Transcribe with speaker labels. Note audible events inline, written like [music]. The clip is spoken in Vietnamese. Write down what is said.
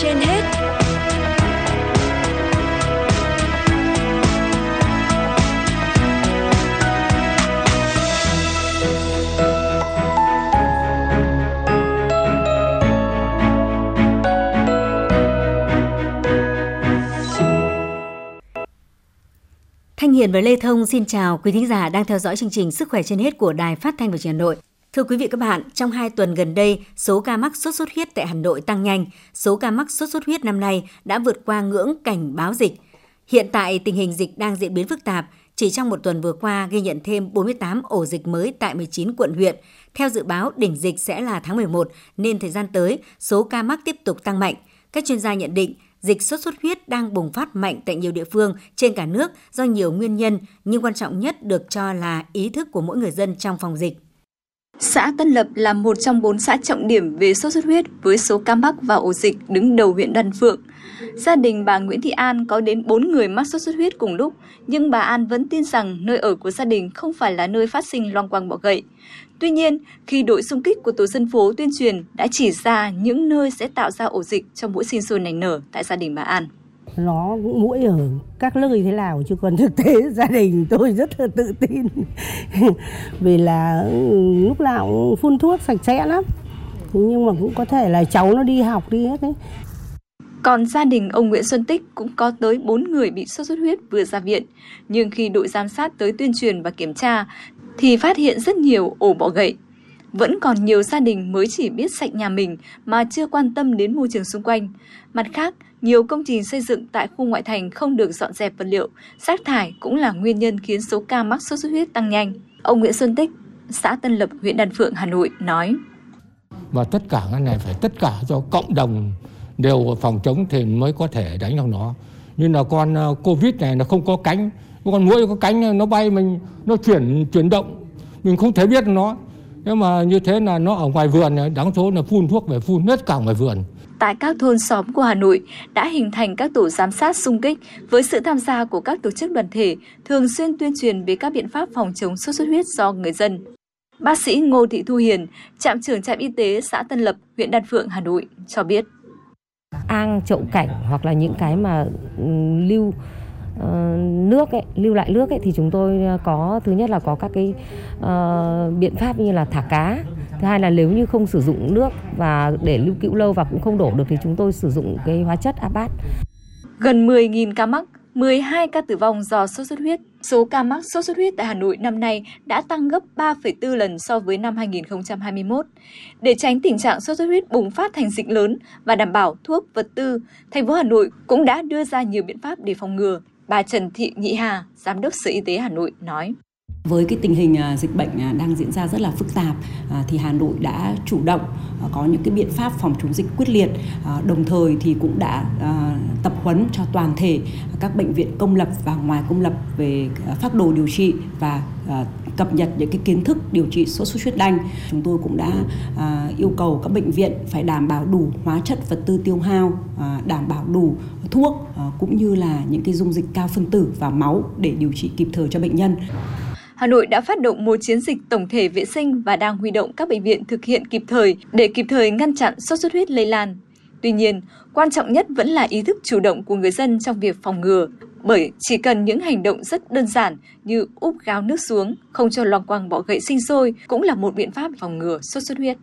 Speaker 1: trên hết.
Speaker 2: Thanh Hiền và Lê Thông xin chào quý thính giả đang theo dõi chương trình Sức khỏe trên hết của Đài Phát thanh và Truyền hình Hà Nội. Thưa quý vị các bạn, trong hai tuần gần đây, số ca mắc sốt xuất huyết tại Hà Nội tăng nhanh. Số ca mắc sốt xuất huyết năm nay đã vượt qua ngưỡng cảnh báo dịch. Hiện tại tình hình dịch đang diễn biến phức tạp. Chỉ trong một tuần vừa qua ghi nhận thêm 48 ổ dịch mới tại 19 quận huyện. Theo dự báo, đỉnh dịch sẽ là tháng 11 nên thời gian tới số ca mắc tiếp tục tăng mạnh. Các chuyên gia nhận định dịch sốt xuất huyết đang bùng phát mạnh tại nhiều địa phương trên cả nước do nhiều nguyên nhân, nhưng quan trọng nhất được cho là ý thức của mỗi người dân trong phòng dịch.
Speaker 3: Xã Tân Lập là một trong bốn xã trọng điểm về sốt xuất huyết với số ca mắc và ổ dịch đứng đầu huyện Đan Phượng. Gia đình bà Nguyễn Thị An có đến 4 người mắc sốt xuất huyết cùng lúc, nhưng bà An vẫn tin rằng nơi ở của gia đình không phải là nơi phát sinh loang quang bọ gậy. Tuy nhiên, khi đội xung kích của tổ dân phố tuyên truyền đã chỉ ra những nơi sẽ tạo ra ổ dịch trong mỗi sinh sôi nảy nở tại gia đình bà An
Speaker 4: nó cũng mũi ở các nơi thế nào chứ còn thực tế [laughs] gia đình tôi rất là tự tin [laughs] vì là ừ, lúc nào cũng phun thuốc sạch sẽ lắm nhưng mà cũng có thể là cháu nó đi học đi hết đấy
Speaker 3: còn gia đình ông Nguyễn Xuân Tích cũng có tới 4 người bị sốt xuất huyết vừa ra viện. Nhưng khi đội giám sát tới tuyên truyền và kiểm tra, thì phát hiện rất nhiều ổ bọ gậy. Vẫn còn nhiều gia đình mới chỉ biết sạch nhà mình mà chưa quan tâm đến môi trường xung quanh. Mặt khác, nhiều công trình xây dựng tại khu ngoại thành không được dọn dẹp vật liệu, rác thải cũng là nguyên nhân khiến số ca mắc sốt xuất huyết tăng nhanh. Ông Nguyễn Xuân Tích, xã Tân Lập, huyện Đan Phượng, Hà Nội nói.
Speaker 5: Và tất cả cái này phải tất cả do cộng đồng đều phòng chống thì mới có thể đánh được nó. như là con ờ, Covid này nó không có cánh, con mũi có cánh nó bay mình nó chuyển chuyển động mình không thể biết nó nhưng mà như thế là nó ở ngoài vườn đáng số là phun thuốc về phun hết cả ngoài vườn
Speaker 3: tại các thôn xóm của Hà Nội đã hình thành các tổ giám sát xung kích với sự tham gia của các tổ chức đoàn thể thường xuyên tuyên truyền về các biện pháp phòng chống sốt xuất huyết do người dân. Bác sĩ Ngô Thị Thu Hiền, trạm trưởng trạm y tế xã Tân Lập, huyện Đan Phượng, Hà Nội cho biết.
Speaker 6: Ang chậu cảnh hoặc là những cái mà ừ, lưu Ờ, nước ấy, lưu lại nước ấy thì chúng tôi ờ, có thứ nhất là có các cái uh, biện pháp như là thả cá thứ hai là nếu như không sử dụng nước và để lưu cữu lâu và cũng không đổ được thì chúng tôi sử dụng cái hóa chất abat
Speaker 3: gần 10.000 ca mắc 12 ca tử vong do sốt xuất huyết. Số ca mắc sốt xuất huyết tại Hà Nội năm nay đã tăng gấp 3,4 lần so với năm 2021. Để tránh tình trạng sốt xuất huyết bùng phát thành dịch lớn và đảm bảo thuốc, vật tư, thành phố Hà Nội cũng đã đưa ra nhiều biện pháp để phòng ngừa. Bà Trần Thị Nhị Hà, Giám đốc Sở Y tế Hà Nội nói.
Speaker 7: Với cái tình hình à, dịch bệnh à, đang diễn ra rất là phức tạp à, thì Hà Nội đã chủ động có những cái biện pháp phòng chống dịch quyết liệt, đồng thời thì cũng đã tập huấn cho toàn thể các bệnh viện công lập và ngoài công lập về phác đồ điều trị và cập nhật những cái kiến thức điều trị sốt xuất huyết đanh. Chúng tôi cũng đã yêu cầu các bệnh viện phải đảm bảo đủ hóa chất vật tư tiêu hao, đảm bảo đủ thuốc ờ, cũng như là những cái dung dịch cao phân tử và máu để điều trị kịp thời cho bệnh nhân.
Speaker 3: Hà Nội đã phát động một chiến dịch tổng thể vệ sinh và đang huy động các bệnh viện thực hiện kịp thời để kịp thời ngăn chặn sốt xuất huyết lây lan. Tuy nhiên, quan trọng nhất vẫn là ý thức chủ động của người dân trong việc phòng ngừa, bởi chỉ cần những hành động rất đơn giản như úp gáo nước xuống, không cho loang quang bọ gậy sinh sôi cũng là một biện pháp phòng ngừa sốt xuất huyết.